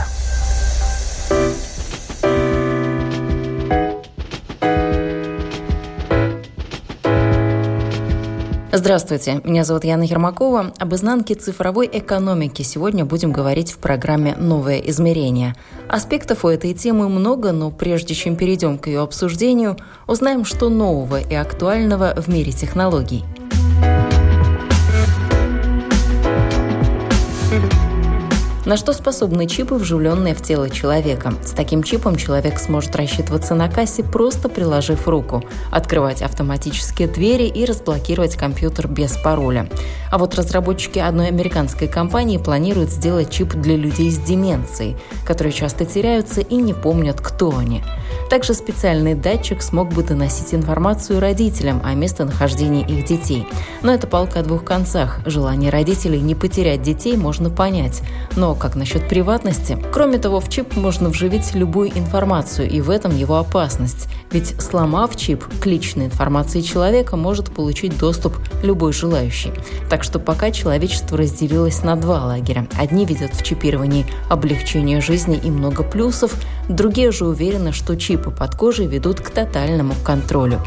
– Здравствуйте, меня зовут Яна Ермакова. Об изнанке цифровой экономики сегодня будем говорить в программе «Новое измерение». Аспектов у этой темы много, но прежде чем перейдем к ее обсуждению, узнаем, что нового и актуального в мире технологий – На что способны чипы, вживленные в тело человека? С таким чипом человек сможет рассчитываться на кассе, просто приложив руку, открывать автоматические двери и разблокировать компьютер без пароля. А вот разработчики одной американской компании планируют сделать чип для людей с деменцией, которые часто теряются и не помнят, кто они. Также специальный датчик смог бы доносить информацию родителям о местонахождении их детей. Но это палка о двух концах. Желание родителей не потерять детей можно понять. Но как насчет приватности? Кроме того, в чип можно вживить любую информацию, и в этом его опасность. Ведь сломав чип, к личной информации человека может получить доступ любой желающий. Так что пока человечество разделилось на два лагеря. Одни видят в чипировании облегчение жизни и много плюсов, другие же уверены, что чипы под кожей ведут к тотальному контролю.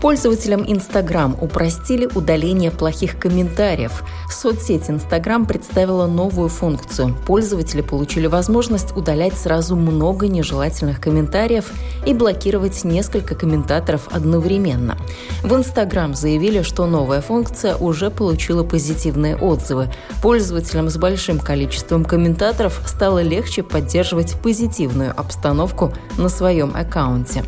Пользователям Instagram упростили удаление плохих комментариев. Соцсеть Instagram представила новую функцию. Пользователи получили возможность удалять сразу много нежелательных комментариев и блокировать несколько комментаторов одновременно. В Instagram заявили, что новая функция уже получила позитивные отзывы. Пользователям с большим количеством комментаторов стало легче поддерживать позитивную обстановку на своем аккаунте.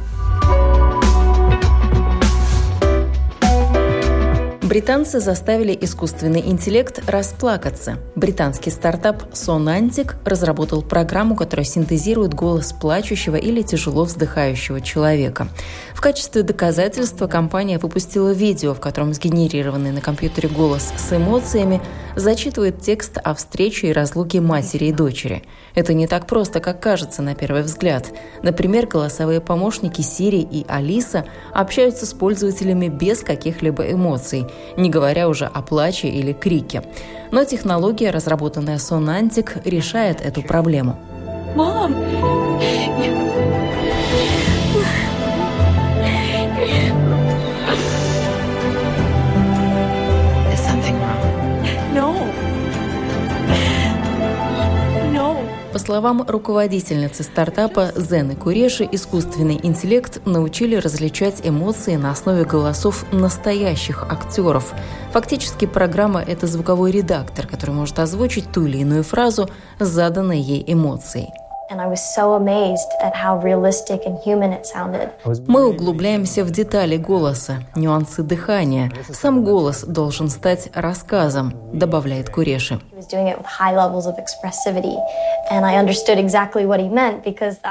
Британцы заставили искусственный интеллект расплакаться. Британский стартап Sonantic разработал программу, которая синтезирует голос плачущего или тяжело вздыхающего человека. В качестве доказательства компания выпустила видео, в котором сгенерированный на компьютере голос с эмоциями зачитывает текст о встрече и разлуке матери и дочери. Это не так просто, как кажется на первый взгляд. Например, голосовые помощники Сири и Алиса общаются с пользователями без каких-либо эмоций – не говоря уже о плаче или крике. Но технология, разработанная Sonantic, решает эту проблему. Mom! По словам руководительницы стартапа Зены Куреши, искусственный интеллект научили различать эмоции на основе голосов настоящих актеров. Фактически программа – это звуковой редактор, который может озвучить ту или иную фразу с заданной ей эмоцией. Мы углубляемся в детали голоса, нюансы дыхания. Сам голос должен стать рассказом, добавляет Куреши.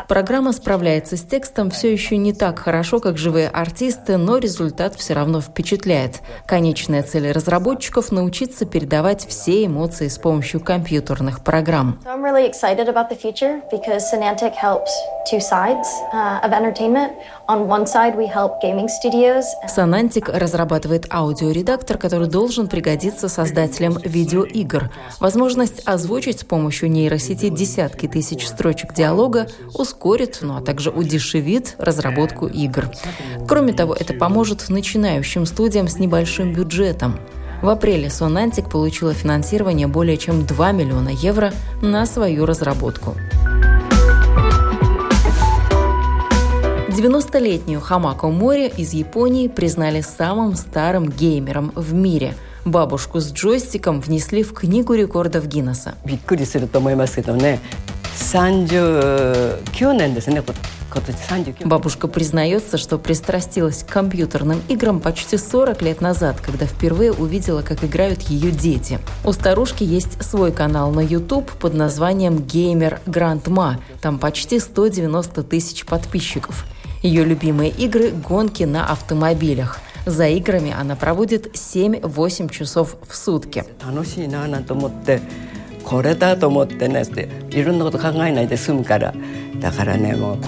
Программа справляется с текстом все еще не так хорошо, как живые артисты, но результат все равно впечатляет. Конечная цель разработчиков – научиться передавать все эмоции с помощью компьютерных программ. So I'm really excited about the future because Sonantic helps two sides uh, of entertainment. On one side we help gaming studios. Sonantic разрабатывает аудиоредактор, который должен пригодиться создателям видеоигр. Возможность озвучить с помощью нейросети десятки тысяч строчек диалога ускорит, ну а также удешевит разработку игр. Кроме того, это поможет начинающим студиям с небольшим бюджетом. В апреле Sonantic получила финансирование более чем 2 миллиона евро на свою разработку. 90-летнюю Хамако Мори из Японии признали самым старым геймером в мире. Бабушку с джойстиком внесли в книгу рекордов Гиннесса. 39年ですね Бабушка признается, что пристрастилась к компьютерным играм почти 40 лет назад, когда впервые увидела, как играют ее дети. У старушки есть свой канал на YouTube под названием «Геймер Грандма». Там почти 190 тысяч подписчиков. Ее любимые игры – гонки на автомобилях. За играми она проводит 7-8 часов в сутки. これだと思ってねっていろんなこと考えないで済むから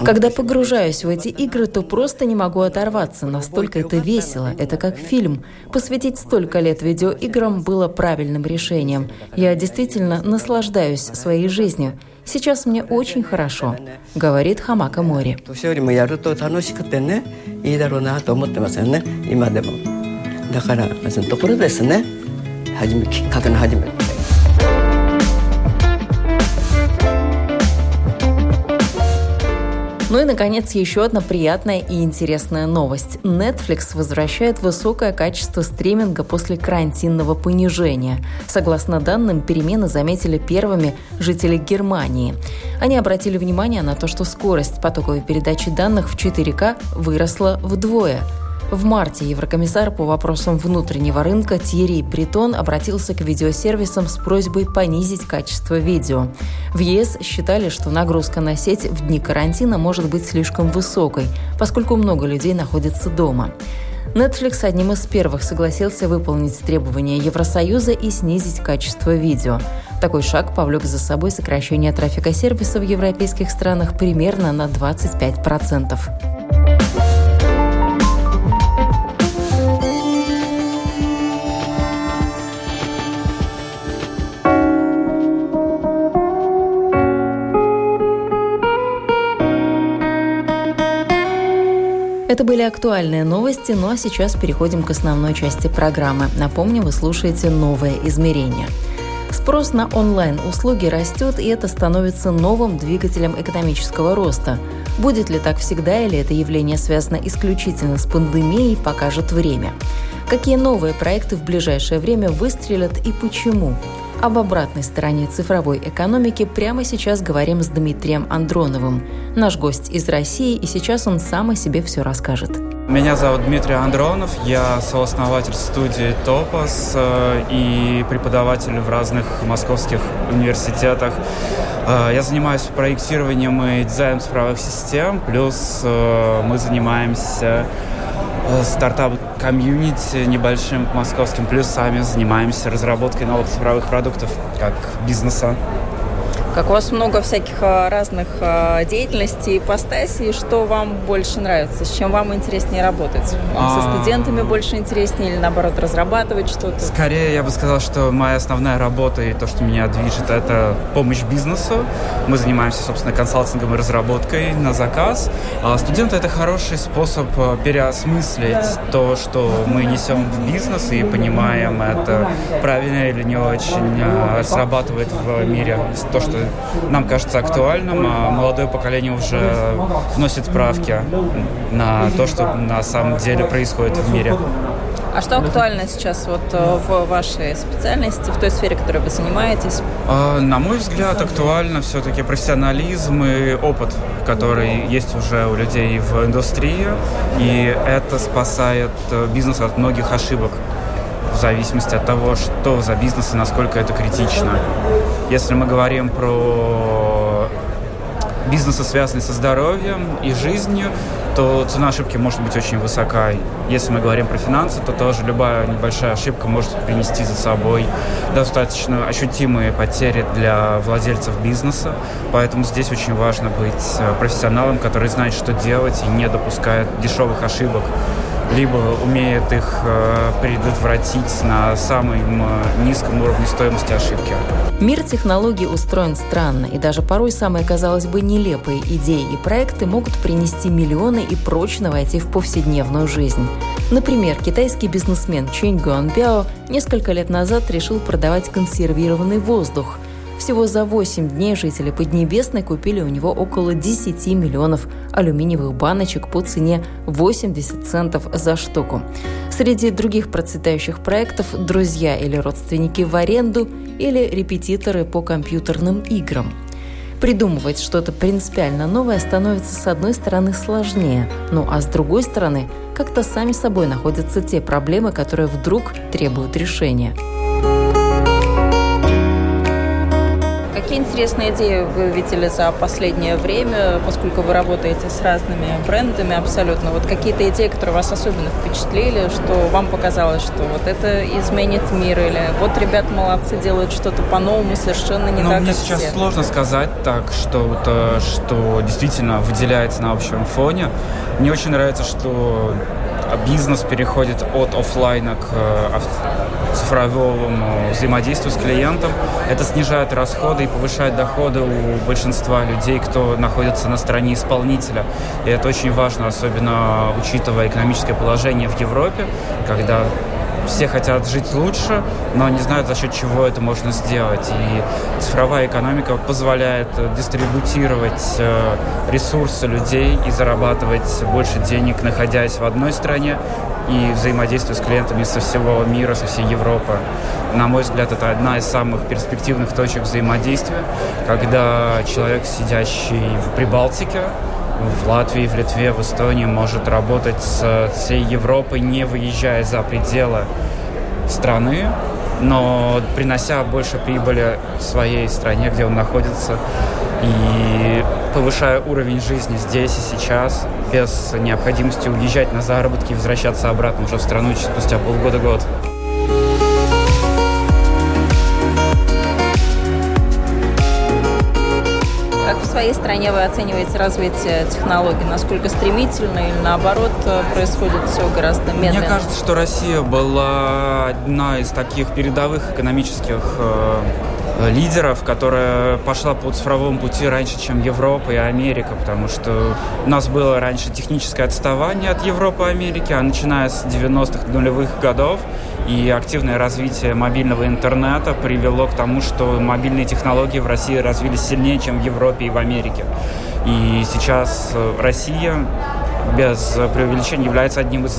когда погружаюсь в эти игры, то просто не могу оторваться. Настолько это весело. Это как фильм. Посвятить столько лет видеоиграм было правильным решением. Я действительно наслаждаюсь своей жизнью. Сейчас мне очень хорошо, говорит Хамака Мори. だ Ну и, наконец, еще одна приятная и интересная новость. Netflix возвращает высокое качество стриминга после карантинного понижения. Согласно данным, перемены заметили первыми жители Германии. Они обратили внимание на то, что скорость потоковой передачи данных в 4К выросла вдвое – в марте Еврокомиссар по вопросам внутреннего рынка Тьерри Бритон обратился к видеосервисам с просьбой понизить качество видео. В ЕС считали, что нагрузка на сеть в дни карантина может быть слишком высокой, поскольку много людей находятся дома. Netflix одним из первых согласился выполнить требования Евросоюза и снизить качество видео. Такой шаг повлек за собой сокращение трафика сервиса в европейских странах примерно на 25%. Это были актуальные новости, ну а сейчас переходим к основной части программы. Напомню, вы слушаете «Новое измерение». Спрос на онлайн-услуги растет, и это становится новым двигателем экономического роста. Будет ли так всегда или это явление связано исключительно с пандемией, покажет время. Какие новые проекты в ближайшее время выстрелят и почему? Об обратной стороне цифровой экономики прямо сейчас говорим с Дмитрием Андроновым. Наш гость из России, и сейчас он сам о себе все расскажет. Меня зовут Дмитрий Андронов, я сооснователь студии «Топос» э, и преподаватель в разных московских университетах. Э, я занимаюсь проектированием и дизайном цифровых систем, плюс э, мы занимаемся стартап-комьюнити небольшим московским, плюс сами занимаемся разработкой новых цифровых продуктов как бизнеса. Как у вас много всяких а, разных а, деятельностей, ипостасей, что вам больше нравится, с чем вам интереснее работать? Вам со а. студентами больше интереснее или наоборот разрабатывать что-то? Скорее, я бы сказал, что моя основная работа и то, что меня движет, это помощь бизнесу. Мы занимаемся, собственно, консалтингом и разработкой на заказ. А студенты — это хороший способ переосмыслить то, что мы несем в бизнес и понимаем, это правильно или не очень срабатывает в мире. То, что нам кажется актуальным, а молодое поколение уже вносит правки на то, что на самом деле происходит в мире. А что актуально сейчас вот э, в вашей специальности, в той сфере, которой вы занимаетесь? А, на мой взгляд, актуально все-таки профессионализм и опыт, который есть уже у людей в индустрии, и это спасает э, бизнес от многих ошибок в зависимости от того, что за бизнес и насколько это критично. Если мы говорим про бизнесы, связанные со здоровьем и жизнью, то цена ошибки может быть очень высока. Если мы говорим про финансы, то тоже любая небольшая ошибка может принести за собой достаточно ощутимые потери для владельцев бизнеса. Поэтому здесь очень важно быть профессионалом, который знает, что делать и не допускает дешевых ошибок либо умеет их э, предотвратить на самом э, низком уровне стоимости ошибки. Мир технологий устроен странно, и даже порой самые, казалось бы, нелепые идеи и проекты могут принести миллионы и прочно войти в повседневную жизнь. Например, китайский бизнесмен Чэнь Гуанбяо несколько лет назад решил продавать консервированный воздух – всего за 8 дней жители Поднебесной купили у него около 10 миллионов алюминиевых баночек по цене 80 центов за штуку. Среди других процветающих проектов – друзья или родственники в аренду или репетиторы по компьютерным играм – Придумывать что-то принципиально новое становится с одной стороны сложнее, ну а с другой стороны как-то сами собой находятся те проблемы, которые вдруг требуют решения. Какие интересные идеи вы видели за последнее время, поскольку вы работаете с разными брендами абсолютно? Вот какие-то идеи, которые вас особенно впечатлили, что вам показалось, что вот это изменит мир, или вот ребят молодцы, делают что-то по-новому, совершенно не Но так, мне сейчас все. сложно сказать так, что, то, что действительно выделяется на общем фоне. Мне очень нравится, что бизнес переходит от офлайна к э, цифровому взаимодействию с клиентом. Это снижает расходы и повышает доходы у большинства людей, кто находится на стороне исполнителя. И это очень важно, особенно учитывая экономическое положение в Европе, когда все хотят жить лучше, но не знают, за счет чего это можно сделать. И цифровая экономика позволяет дистрибутировать э, ресурсы людей и зарабатывать больше денег, находясь в одной стране и взаимодействуя с клиентами со всего мира, со всей Европы. На мой взгляд, это одна из самых перспективных точек взаимодействия, когда человек, сидящий в Прибалтике, в Латвии, в Литве, в Эстонии может работать с всей Европой, не выезжая за пределы страны, но принося больше прибыли своей стране, где он находится, и повышая уровень жизни здесь и сейчас, без необходимости уезжать на заработки и возвращаться обратно уже в страну спустя полгода-год. Своей стране вы оцениваете развитие технологий? Насколько стремительно или наоборот происходит все гораздо медленно? Мне кажется, что Россия была одна из таких передовых экономических э, лидеров, которая пошла по цифровому пути раньше, чем Европа и Америка, потому что у нас было раньше техническое отставание от Европы и Америки, а начиная с 90-х нулевых годов и активное развитие мобильного интернета привело к тому, что мобильные технологии в России развились сильнее, чем в Европе и в Америке. И сейчас Россия без преувеличения является одним из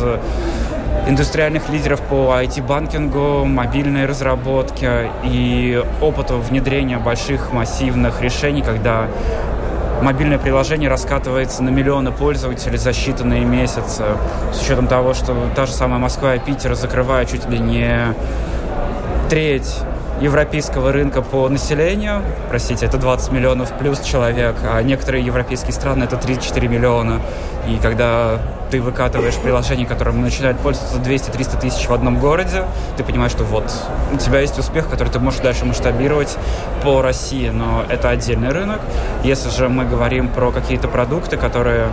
индустриальных лидеров по IT-банкингу, мобильной разработке и опыту внедрения больших массивных решений, когда мобильное приложение раскатывается на миллионы пользователей за считанные месяцы. С учетом того, что та же самая Москва и Питер закрывают чуть ли не треть европейского рынка по населению, простите, это 20 миллионов плюс человек, а некоторые европейские страны это 34 миллиона. И когда ты выкатываешь приложение, которым начинают пользоваться 200-300 тысяч в одном городе, ты понимаешь, что вот у тебя есть успех, который ты можешь дальше масштабировать по России, но это отдельный рынок. Если же мы говорим про какие-то продукты, которые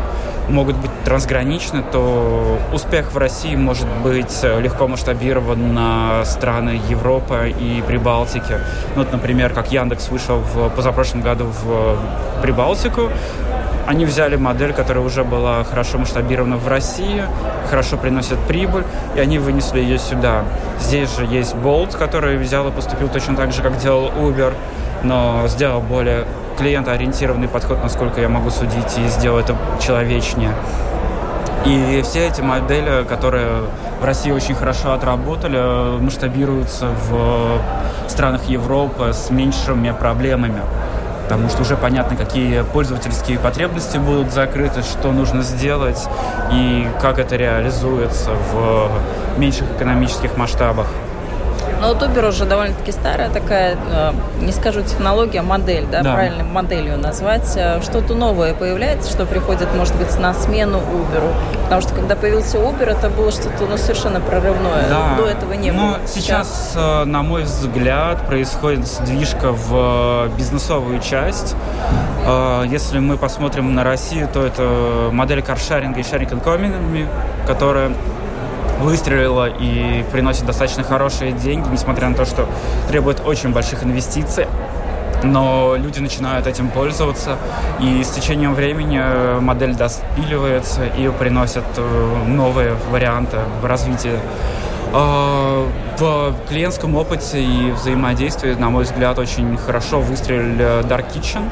могут быть трансграничны, то успех в России может быть легко масштабирован на страны Европы и Прибалтики. Вот, например, как Яндекс вышел в позапрошлом году в Прибалтику, они взяли модель, которая уже была хорошо масштабирована в России, хорошо приносит прибыль, и они вынесли ее сюда. Здесь же есть Bolt, который взял и поступил точно так же, как делал Uber, но сделал более клиентоориентированный подход, насколько я могу судить, и сделал это человечнее. И все эти модели, которые в России очень хорошо отработали, масштабируются в странах Европы с меньшими проблемами потому что уже понятно, какие пользовательские потребности будут закрыты, что нужно сделать и как это реализуется в меньших экономических масштабах. Но вот Uber уже довольно-таки старая такая, э, не скажу технология, а модель, да, да. правильно моделью назвать. Э, что-то новое появляется, что приходит, может быть, на смену Uber. Потому что когда появился Uber, это было что-то ну, совершенно прорывное. Да. До этого не Но было. сейчас, сейчас, на мой взгляд, происходит сдвижка в бизнесовую часть. Если мы посмотрим на Россию, то это модель каршеринга и economy, которая выстрелила и приносит достаточно хорошие деньги, несмотря на то, что требует очень больших инвестиций. Но люди начинают этим пользоваться, и с течением времени э, модель доспиливается и приносят э, новые варианты в развитии. А, в клиентском опыте и взаимодействии, на мой взгляд, очень хорошо выстрелили Dark Kitchen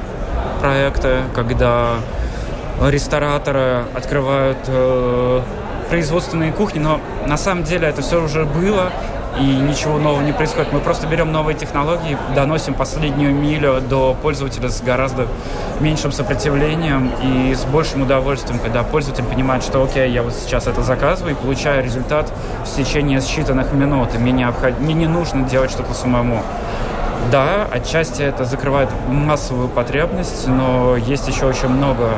проекты, когда рестораторы открывают э, производственные кухни, но на самом деле это все уже было, и ничего нового не происходит. Мы просто берем новые технологии, доносим последнюю милю до пользователя с гораздо меньшим сопротивлением и с большим удовольствием, когда пользователь понимает, что окей, я вот сейчас это заказываю и получаю результат в течение считанных минут, и мне, необход... мне не нужно делать что-то самому. Да, отчасти это закрывает массовую потребность, но есть еще очень много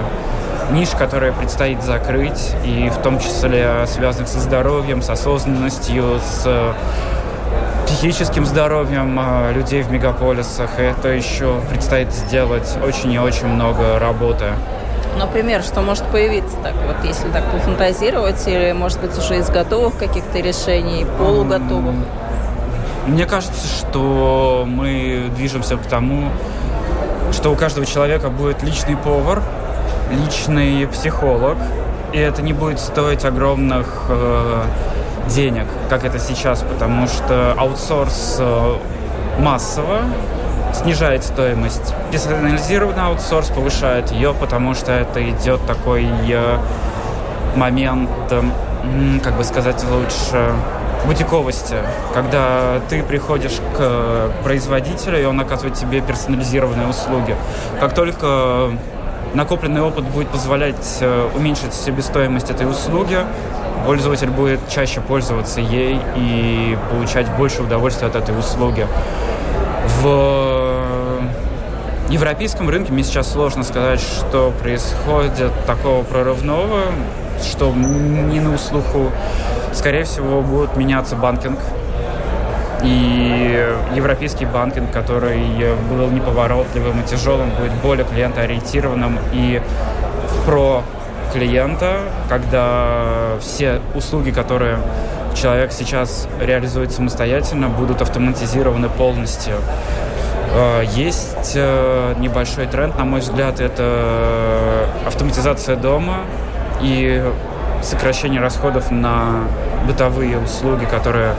ниш, которые предстоит закрыть, и в том числе связанных со здоровьем, с осознанностью, с психическим здоровьем а, людей в мегаполисах. Это еще предстоит сделать очень и очень много работы. Например, что может появиться так, вот если так пофантазировать, или, может быть, уже из готовых каких-то решений, полуготовых? Мне кажется, что мы движемся к тому, что у каждого человека будет личный повар, личный психолог, и это не будет стоить огромных э, денег, как это сейчас, потому что аутсорс э, массово снижает стоимость. Персонализированный аутсорс повышает ее, потому что это идет такой э, момент, э, как бы сказать лучше, бутиковости, когда ты приходишь к производителю, и он оказывает тебе персонализированные услуги. Как только накопленный опыт будет позволять э, уменьшить себестоимость этой услуги, пользователь будет чаще пользоваться ей и получать больше удовольствия от этой услуги. В европейском рынке мне сейчас сложно сказать, что происходит такого прорывного, что не на услуху. Скорее всего, будет меняться банкинг и европейский банкинг, который был неповоротливым и тяжелым, будет более клиентоориентированным и про клиента, когда все услуги, которые человек сейчас реализует самостоятельно, будут автоматизированы полностью. Э, есть э, небольшой тренд, на мой взгляд, это автоматизация дома и сокращение расходов на бытовые услуги, которые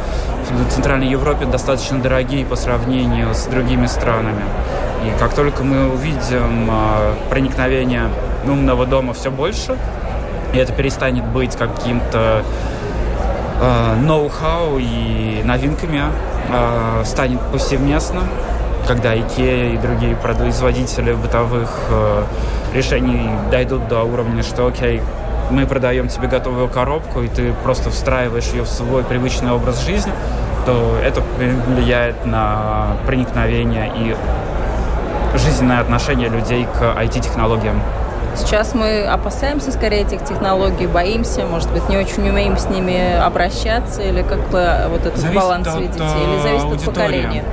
в Центральной Европе достаточно дорогие по сравнению с другими странами. И как только мы увидим э, проникновение умного дома все больше, и это перестанет быть каким-то э, ноу-хау и новинками, э, станет повсеместно, когда IKEA и другие производители бытовых решений дойдут до уровня, что окей, мы продаем тебе готовую коробку, и ты просто встраиваешь ее в свой привычный образ жизни, то это влияет на проникновение и жизненное отношение людей к IT-технологиям. Сейчас мы опасаемся скорее этих технологий, боимся, может быть, не очень умеем с ними обращаться, или как вы вот этот зависит баланс от, видите, или зависит аудитории. от поколения?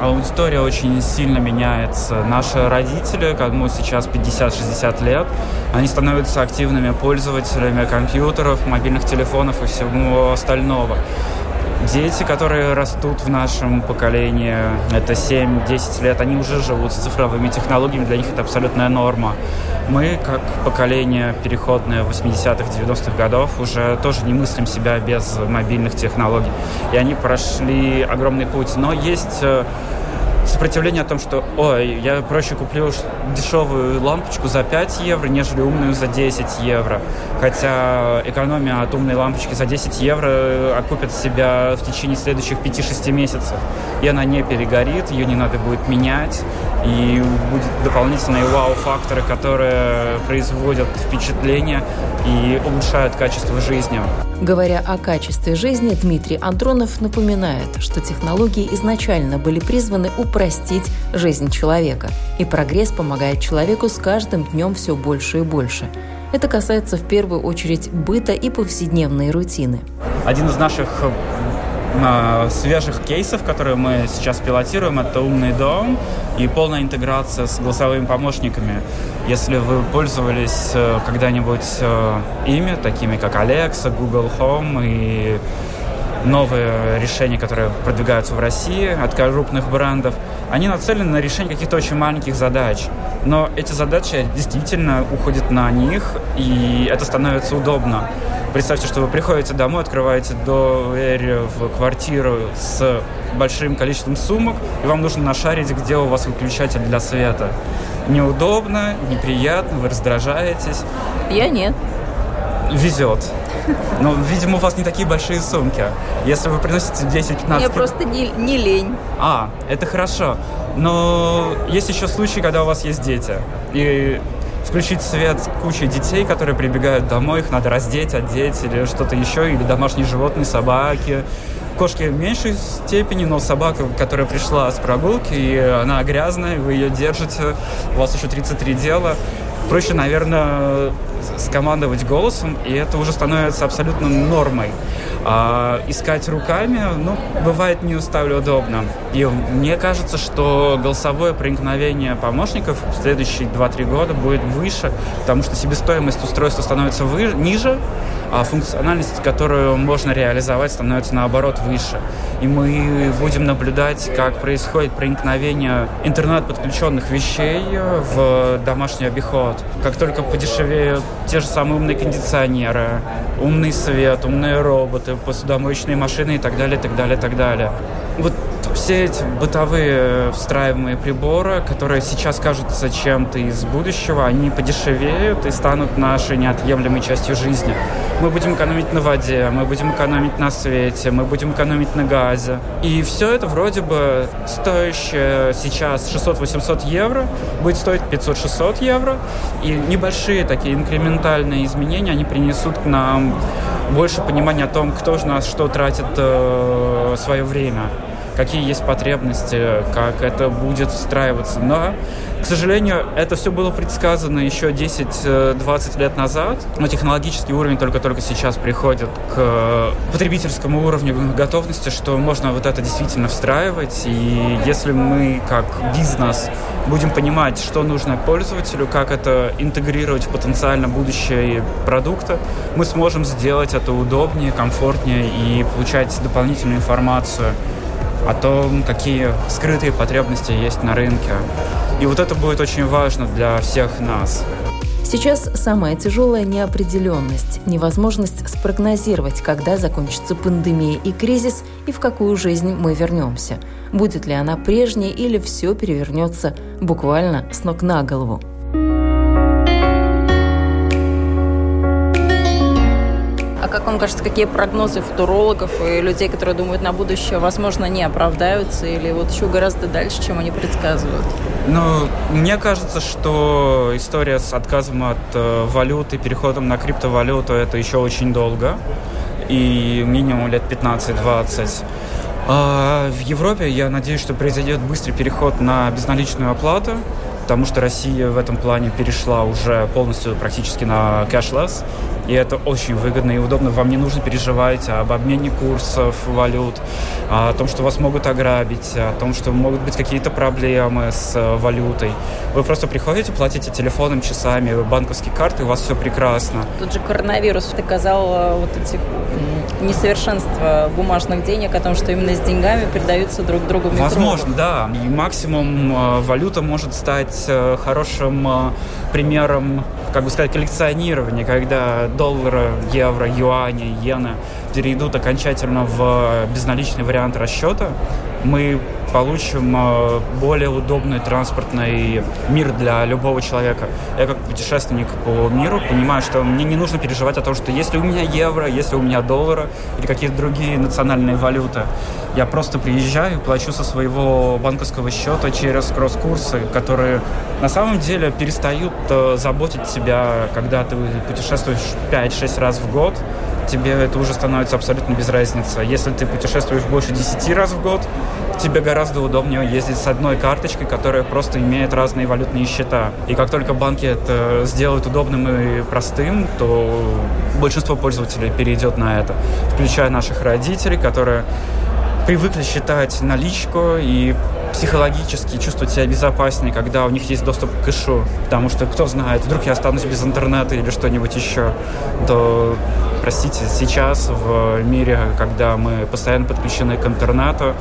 Аудитория очень сильно меняется. Наши родители, кому сейчас 50-60 лет, они становятся активными пользователями компьютеров, мобильных телефонов и всего остального. Дети, которые растут в нашем поколении, это 7-10 лет, они уже живут с цифровыми технологиями, для них это абсолютная норма. Мы, как поколение переходное 80-х, 90-х годов, уже тоже не мыслим себя без мобильных технологий. И они прошли огромный путь. Но есть э, сопротивление о том, что, ой, я проще куплю дешевую лампочку за 5 евро, нежели умную за 10 евро. Хотя экономия от умной лампочки за 10 евро окупит себя в течение следующих 5-6 месяцев. И она не перегорит, ее не надо будет менять. И будут дополнительные вау-факторы, которые производят впечатление и улучшают качество жизни. Говоря о качестве жизни, Дмитрий Андронов напоминает, что технологии изначально были призваны упростить жизнь человека, и прогресс помогает человеку с каждым днем все больше и больше. Это касается в первую очередь быта и повседневной рутины. Один из наших э, свежих кейсов, которые мы сейчас пилотируем, это умный дом и полная интеграция с голосовыми помощниками. Если вы пользовались э, когда-нибудь э, ими, такими как Alexa, Google Home и новые решения, которые продвигаются в России от крупных брендов, они нацелены на решение каких-то очень маленьких задач. Но эти задачи действительно уходят на них, и это становится удобно. Представьте, что вы приходите домой, открываете дверь в квартиру с большим количеством сумок, и вам нужно нашарить, где у вас выключатель для света. Неудобно, неприятно, вы раздражаетесь. Я нет. Везет. Но, видимо, у вас не такие большие сумки. Если вы приносите 10-15... Мне просто не, не лень. А, это хорошо. Но есть еще случаи, когда у вас есть дети. И включить свет кучей детей, которые прибегают домой, их надо раздеть, одеть или что-то еще, или домашние животные, собаки. Кошки в меньшей степени, но собака, которая пришла с прогулки, и она грязная, вы ее держите, у вас еще 33 дела. Проще, наверное, скомандовать голосом, и это уже становится абсолютно нормой. А искать руками, ну, бывает не устали удобно. И мне кажется, что голосовое проникновение помощников в следующие 2-3 года будет выше, потому что себестоимость устройства становится вы, ниже, а функциональность, которую можно реализовать, становится наоборот выше. И мы будем наблюдать, как происходит проникновение интернет-подключенных вещей в домашний обиход. Как только подешевеют те же самые умные кондиционеры, умный свет, умные роботы, посудомоечные машины и так далее, так далее, так далее. Вот все эти бытовые встраиваемые приборы, которые сейчас кажутся чем-то из будущего, они подешевеют и станут нашей неотъемлемой частью жизни. Мы будем экономить на воде, мы будем экономить на свете, мы будем экономить на газе. И все это вроде бы стоящее сейчас 600-800 евро будет стоить 500-600 евро. И небольшие такие инкрементальные изменения, они принесут к нам больше понимания о том, кто же нас что тратит э, свое время какие есть потребности, как это будет встраиваться. Но, к сожалению, это все было предсказано еще 10-20 лет назад, но технологический уровень только-только сейчас приходит к потребительскому уровню готовности, что можно вот это действительно встраивать. И если мы как бизнес будем понимать, что нужно пользователю, как это интегрировать в потенциально будущее продукта, мы сможем сделать это удобнее, комфортнее и получать дополнительную информацию о том, какие скрытые потребности есть на рынке. И вот это будет очень важно для всех нас. Сейчас самая тяжелая неопределенность, невозможность спрогнозировать, когда закончится пандемия и кризис и в какую жизнь мы вернемся. Будет ли она прежней или все перевернется буквально с ног на голову. Как вам кажется, какие прогнозы футурологов и людей, которые думают на будущее, возможно, не оправдаются или вот еще гораздо дальше, чем они предсказывают? Ну, мне кажется, что история с отказом от э, валюты, переходом на криптовалюту, это еще очень долго. И минимум лет 15-20. А в Европе, я надеюсь, что произойдет быстрый переход на безналичную оплату, потому что Россия в этом плане перешла уже полностью практически на cashless. И это очень выгодно и удобно. Вам не нужно переживать об обмене курсов валют, о том, что вас могут ограбить, о том, что могут быть какие-то проблемы с э, валютой. Вы просто приходите, платите телефоном, часами, банковские карты, у вас все прекрасно. Тут же коронавирус доказал э, вот эти несовершенства бумажных денег, о том, что именно с деньгами передаются друг другу микробы. Возможно, да. И максимум э, валюта может стать хорошим примером, как бы сказать, коллекционирования, когда доллары, евро, юани, иены перейдут окончательно в безналичный вариант расчета, мы получим э, более удобный транспортный мир для любого человека. Я как путешественник по миру понимаю, что мне не нужно переживать о том, что если у меня евро, если у меня доллары или какие-то другие национальные валюты, я просто приезжаю плачу со своего банковского счета через кросс-курсы, которые на самом деле перестают э, заботить тебя, когда ты путешествуешь 5-6 раз в год, тебе это уже становится абсолютно без разницы. Если ты путешествуешь больше 10 раз в год, тебе гораздо удобнее ездить с одной карточкой, которая просто имеет разные валютные счета. И как только банки это сделают удобным и простым, то большинство пользователей перейдет на это, включая наших родителей, которые привыкли считать наличку и психологически чувствовать себя безопаснее, когда у них есть доступ к кэшу. Потому что, кто знает, вдруг я останусь без интернета или что-нибудь еще, то, простите, сейчас в мире, когда мы постоянно подключены к интернету,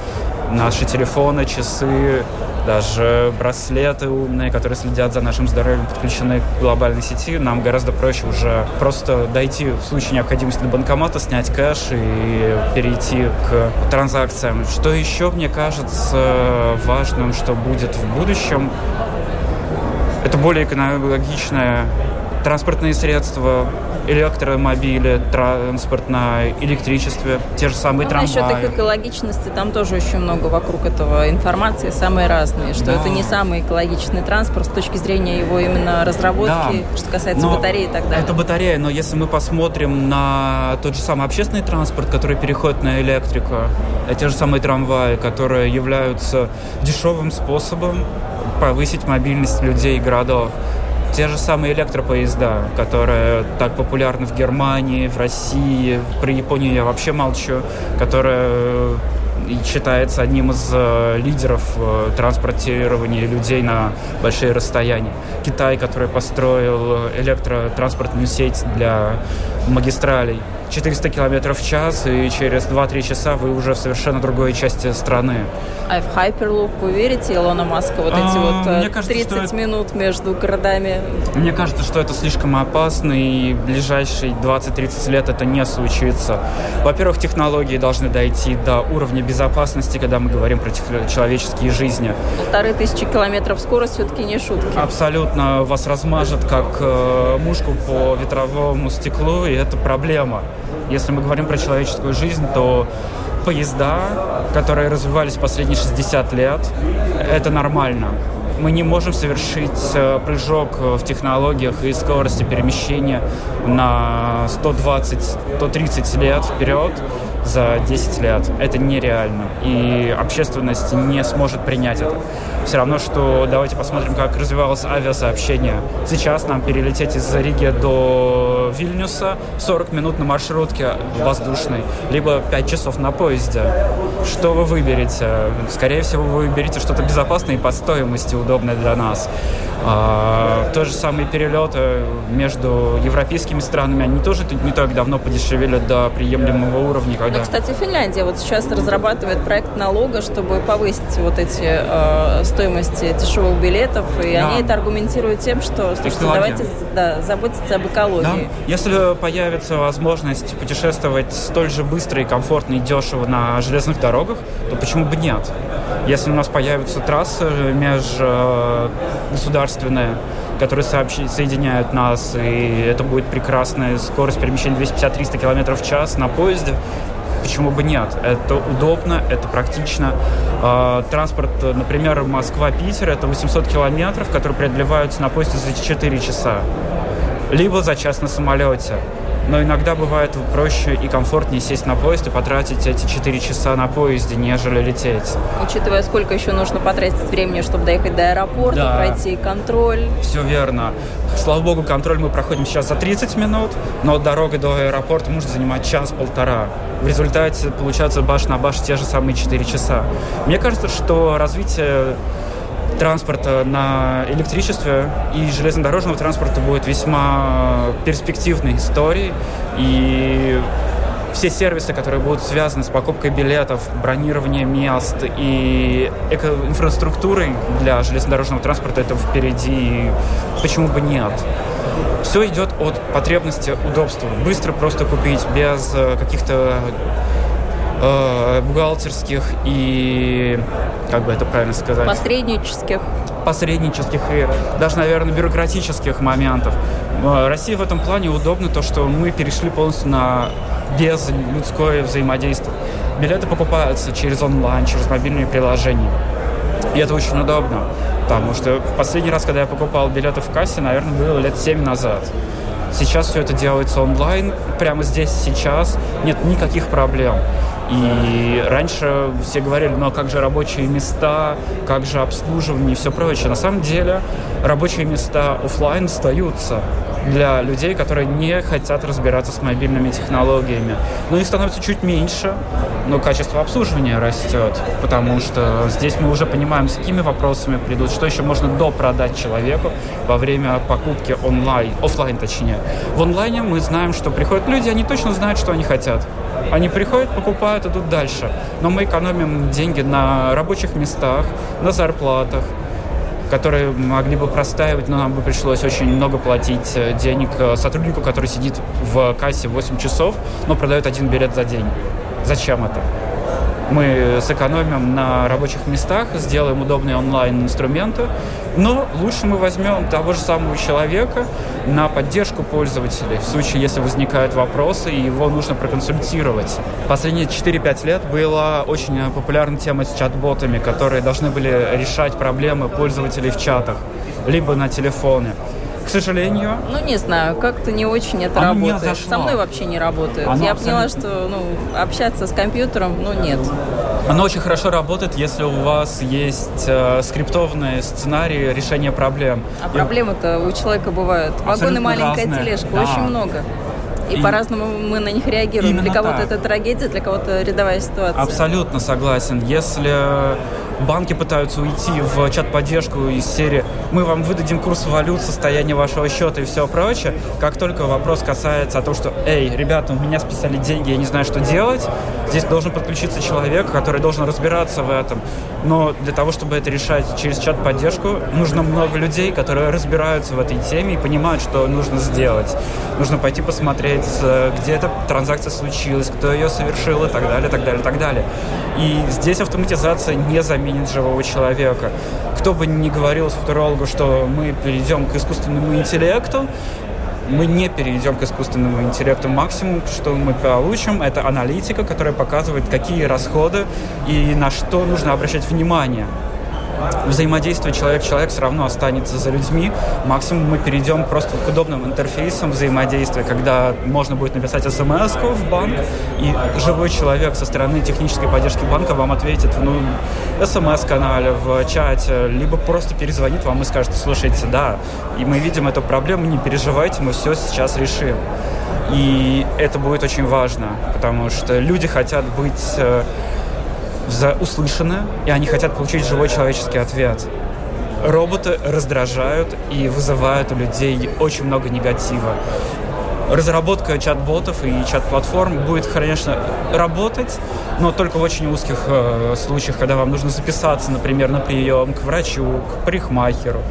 наши телефоны, часы, даже браслеты умные, которые следят за нашим здоровьем, подключены к глобальной сети, нам гораздо проще уже просто дойти в случае необходимости до банкомата, снять кэш и перейти к транзакциям. Что еще, мне кажется, важным, что будет в будущем, это более экологичная транспортные средства, электромобили, транспорт на электричестве, те же самые ну, трамваи. Насчет их экологичности, там тоже очень много вокруг этого информации, самые разные, что да. это не самый экологичный транспорт с точки зрения его именно разработки, да. что касается но батареи и так далее. Это батарея, но если мы посмотрим на тот же самый общественный транспорт, который переходит на электрику, те же самые трамваи, которые являются дешевым способом повысить мобильность людей и городов. Те же самые электропоезда, которые так популярны в Германии, в России, про Японию я вообще молчу, которые считается одним из э, лидеров э, транспортирования людей на большие расстояния. Китай, который построил электротранспортную сеть для магистралей. 400 километров в час, и через 2-3 часа вы уже в совершенно другой части страны. А в Hyperloop вы верите Илона Маска? Вот эти а, вот э, мне кажется, 30 это... минут между городами? Мне кажется, что это слишком опасно, и в ближайшие 20-30 лет это не случится. Во-первых, технологии должны дойти до уровня безопасности, когда мы говорим про человеческие жизни. Полторы тысячи километров скорость все-таки не шутки. Абсолютно. Вас размажет как э, мушку по ветровому стеклу, и это проблема. Если мы говорим про человеческую жизнь, то поезда, которые развивались последние 60 лет, это нормально. Мы не можем совершить э, прыжок в технологиях и скорости перемещения на 120-130 лет вперед за 10 лет. Это нереально. И общественность не сможет принять это. Все равно, что давайте посмотрим, как развивалось авиасообщение. Сейчас нам перелететь из Риги до Вильнюса 40 минут на маршрутке воздушной, либо 5 часов на поезде. Что вы выберете? Скорее всего, вы выберете что-то безопасное и по стоимости удобное для нас. А, то же самые перелеты между европейскими странами, они тоже не так давно подешевели до приемлемого уровня. Когда... Ну, кстати, Финляндия вот сейчас разрабатывает проект налога, чтобы повысить вот эти э, стоимости дешевых билетов, и да. они это аргументируют тем, что слушайте, давайте да, заботиться об экологии. Да. Если появится возможность путешествовать столь же быстро и комфортно и дешево на железных дорогах, то почему бы нет? Если у нас появятся трассы межгосударственные, которые сообщи, соединяют нас, и это будет прекрасная скорость перемещения 250-300 км в час на поезде, почему бы нет? Это удобно, это практично. А, транспорт, например, Москва-Питер, это 800 километров, которые преодолеваются на поезде за 4 часа. Либо за час на самолете. Но иногда бывает проще и комфортнее сесть на поезд и потратить эти 4 часа на поезде, нежели лететь. Учитывая, сколько еще нужно потратить времени, чтобы доехать до аэропорта, да. пройти контроль. Все верно. Слава богу, контроль мы проходим сейчас за 30 минут, но дорога до аэропорта может занимать час-полтора. В результате получается баш на баш те же самые 4 часа. Мне кажется, что развитие транспорта на электричестве и железнодорожного транспорта будет весьма перспективной историей. И все сервисы, которые будут связаны с покупкой билетов, бронированием мест и инфраструктурой для железнодорожного транспорта, это впереди. Почему бы нет? Все идет от потребности удобства. Быстро просто купить, без э, каких-то э, бухгалтерских и, как бы это правильно сказать? Посреднических. Посреднических и даже, наверное, бюрократических моментов. Э, России в этом плане удобно то, что мы перешли полностью на безлюдское взаимодействие. Билеты покупаются через онлайн, через мобильные приложения. И это очень удобно. Потому что в последний раз, когда я покупал билеты в кассе, наверное, было лет 7 назад. Сейчас все это делается онлайн, прямо здесь, сейчас, нет никаких проблем. И раньше все говорили, ну а как же рабочие места, как же обслуживание? и все прочее. На самом деле рабочие места офлайн остаются для людей, которые не хотят разбираться с мобильными технологиями. Но их становится чуть меньше, но качество обслуживания растет, потому что здесь мы уже понимаем, с какими вопросами придут, что еще можно допродать человеку во время покупки онлайн, офлайн точнее. В онлайне мы знаем, что приходят люди, они точно знают, что они хотят. Они приходят, покупают, идут дальше. Но мы экономим деньги на рабочих местах, на зарплатах, которые могли бы простаивать, но нам бы пришлось очень много платить э, денег э, сотруднику, который сидит в кассе 8 часов, но продает один билет за день. Зачем это? Мы сэкономим на рабочих местах, сделаем удобные онлайн-инструменты, но лучше мы возьмем того же самого человека на поддержку пользователей в случае, если возникают вопросы, и его нужно проконсультировать. Последние 4-5 лет была очень популярна тема с чат-ботами, которые должны были решать проблемы пользователей в чатах, либо на телефоне к сожалению. Ну, не знаю, как-то не очень это Оно работает. Со мной вообще не работает. Оно Я абсолютно... поняла, что ну, общаться с компьютером, ну, нет. Оно очень хорошо работает, если у вас есть э, скриптованные сценарии решения проблем. А проблемы-то у человека бывают. Вагон и маленькая разные. тележка, да. очень много. И, и по-разному мы на них реагируем. Для кого-то это трагедия, для кого-то рядовая ситуация. Абсолютно согласен. Если банки пытаются уйти в чат-поддержку из серии «Мы вам выдадим курс валют, состояние вашего счета и все прочее». Как только вопрос касается того, что «Эй, ребята, у меня списали деньги, я не знаю, что делать», здесь должен подключиться человек, который должен разбираться в этом. Но для того, чтобы это решать через чат-поддержку, нужно много людей, которые разбираются в этой теме и понимают, что нужно сделать. Нужно пойти посмотреть, э, где эта транзакция случилась, кто ее совершил и так далее, так далее, так далее. И здесь автоматизация не заменит живого человека. Кто бы ни говорил с футурологу, что мы перейдем к искусственному интеллекту, мы не перейдем к искусственному интеллекту. Максимум, что мы получим, это аналитика, которая показывает, какие расходы и на что нужно обращать внимание взаимодействие человек-человек все равно останется за людьми. Максимум мы перейдем просто к удобным интерфейсам взаимодействия, когда можно будет написать смс в банк, и живой человек со стороны технической поддержки банка вам ответит в ну, смс-канале, в чате, либо просто перезвонит вам и скажет, слушайте, да, и мы видим эту проблему, не переживайте, мы все сейчас решим. И это будет очень важно, потому что люди хотят быть э, за услышанное, и они хотят получить живой человеческий ответ. Роботы раздражают и вызывают у людей очень много негатива. Разработка чат-ботов и чат-платформ будет, конечно, работать, но только в очень узких э, случаях, когда вам нужно записаться, например, на прием к врачу, к парикмахеру,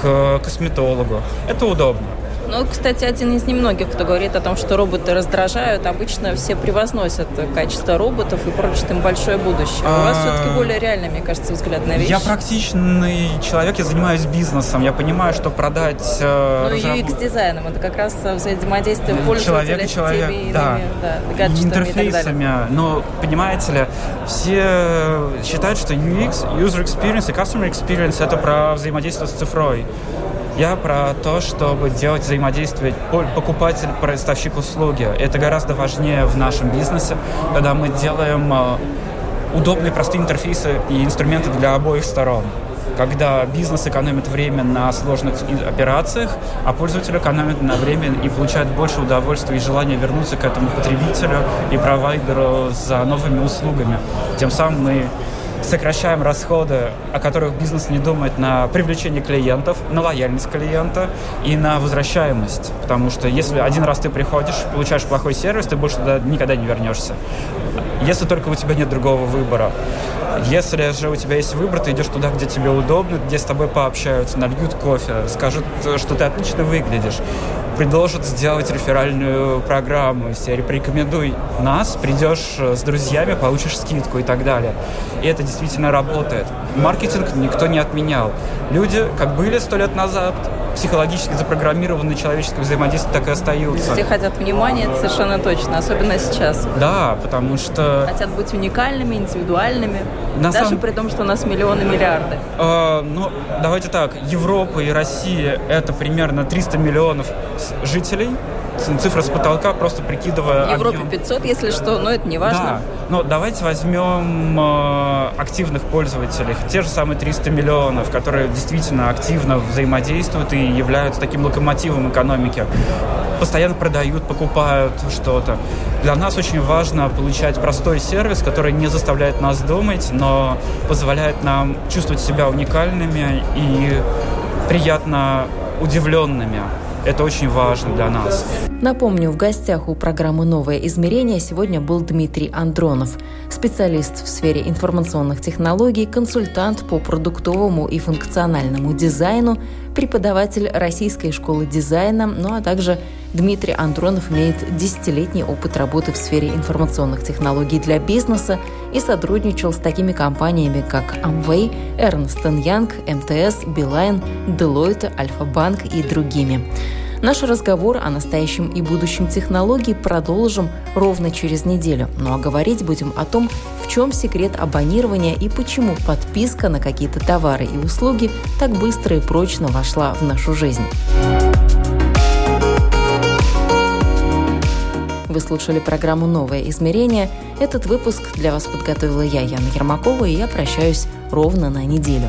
к косметологу. Это удобно. Ну, кстати, один из немногих, кто говорит о том, что роботы раздражают. Обычно все превозносят качество роботов и прочат им большое будущее. У вас все-таки а, более реальный, мне кажется, взгляд на вещи. Я практичный человек, я занимаюсь бизнесом. Я понимаю, что продать... Э, ну, разраб... UX-дизайном. Это как раз взаимодействие пользователя человек, с человек, теми да. да, гаджетами интерфейсами. Но, понимаете ли, все считают, что UX, User Experience и Customer Experience — это про взаимодействие с цифрой. Я про то, чтобы делать взаимодействие покупатель-поставщик услуги. Это гораздо важнее в нашем бизнесе, когда мы делаем э, удобные, простые интерфейсы и инструменты для обоих сторон когда бизнес экономит время на сложных операциях, а пользователь экономит на время и получает больше удовольствия и желания вернуться к этому потребителю и провайдеру за новыми услугами. Тем самым мы сокращаем расходы, о которых бизнес не думает на привлечение клиентов, на лояльность клиента и на возвращаемость. Потому что если один раз ты приходишь, получаешь плохой сервис, ты больше туда никогда не вернешься. Если только у тебя нет другого выбора. Если же у тебя есть выбор, ты идешь туда, где тебе удобно, где с тобой пообщаются, нальют кофе, скажут, что ты отлично выглядишь, предложат сделать реферальную программу, если рекомендуй нас, придешь с друзьями, получишь скидку и так далее. И это действительно работает. Маркетинг никто не отменял. Люди, как были сто лет назад, психологически запрограммированы человеческое взаимодействие так и остаются. Все хотят внимания, это совершенно точно, особенно сейчас. Да, потому что... Хотят быть уникальными, индивидуальными, На даже самом... при том, что у нас миллионы, миллиарды. Э, ну, давайте так, Европа и Россия — это примерно 300 миллионов жителей, цифра с потолка, просто прикидывая В Европе объем. 500, если что, но это не важно. Да, но давайте возьмем э, активных пользователей, те же самые 300 миллионов, которые действительно активно взаимодействуют и являются таким локомотивом экономики. Постоянно продают, покупают что-то. Для нас очень важно получать простой сервис, который не заставляет нас думать, но позволяет нам чувствовать себя уникальными и приятно удивленными. Это очень важно для нас. Напомню, в гостях у программы «Новое измерение» сегодня был Дмитрий Андронов, специалист в сфере информационных технологий, консультант по продуктовому и функциональному дизайну, преподаватель Российской школы дизайна, ну а также Дмитрий Андронов имеет десятилетний опыт работы в сфере информационных технологий для бизнеса и сотрудничал с такими компаниями, как Amway, Ernst Young, МТС, Билайн, Deloitte, Альфа-Банк и другими. Наш разговор о настоящем и будущем технологий продолжим ровно через неделю. Ну а говорить будем о том, в чем секрет абонирования и почему подписка на какие-то товары и услуги так быстро и прочно вошла в нашу жизнь. Вы слушали программу «Новое измерение». Этот выпуск для вас подготовила я, Яна Ермакова, и я прощаюсь ровно на неделю.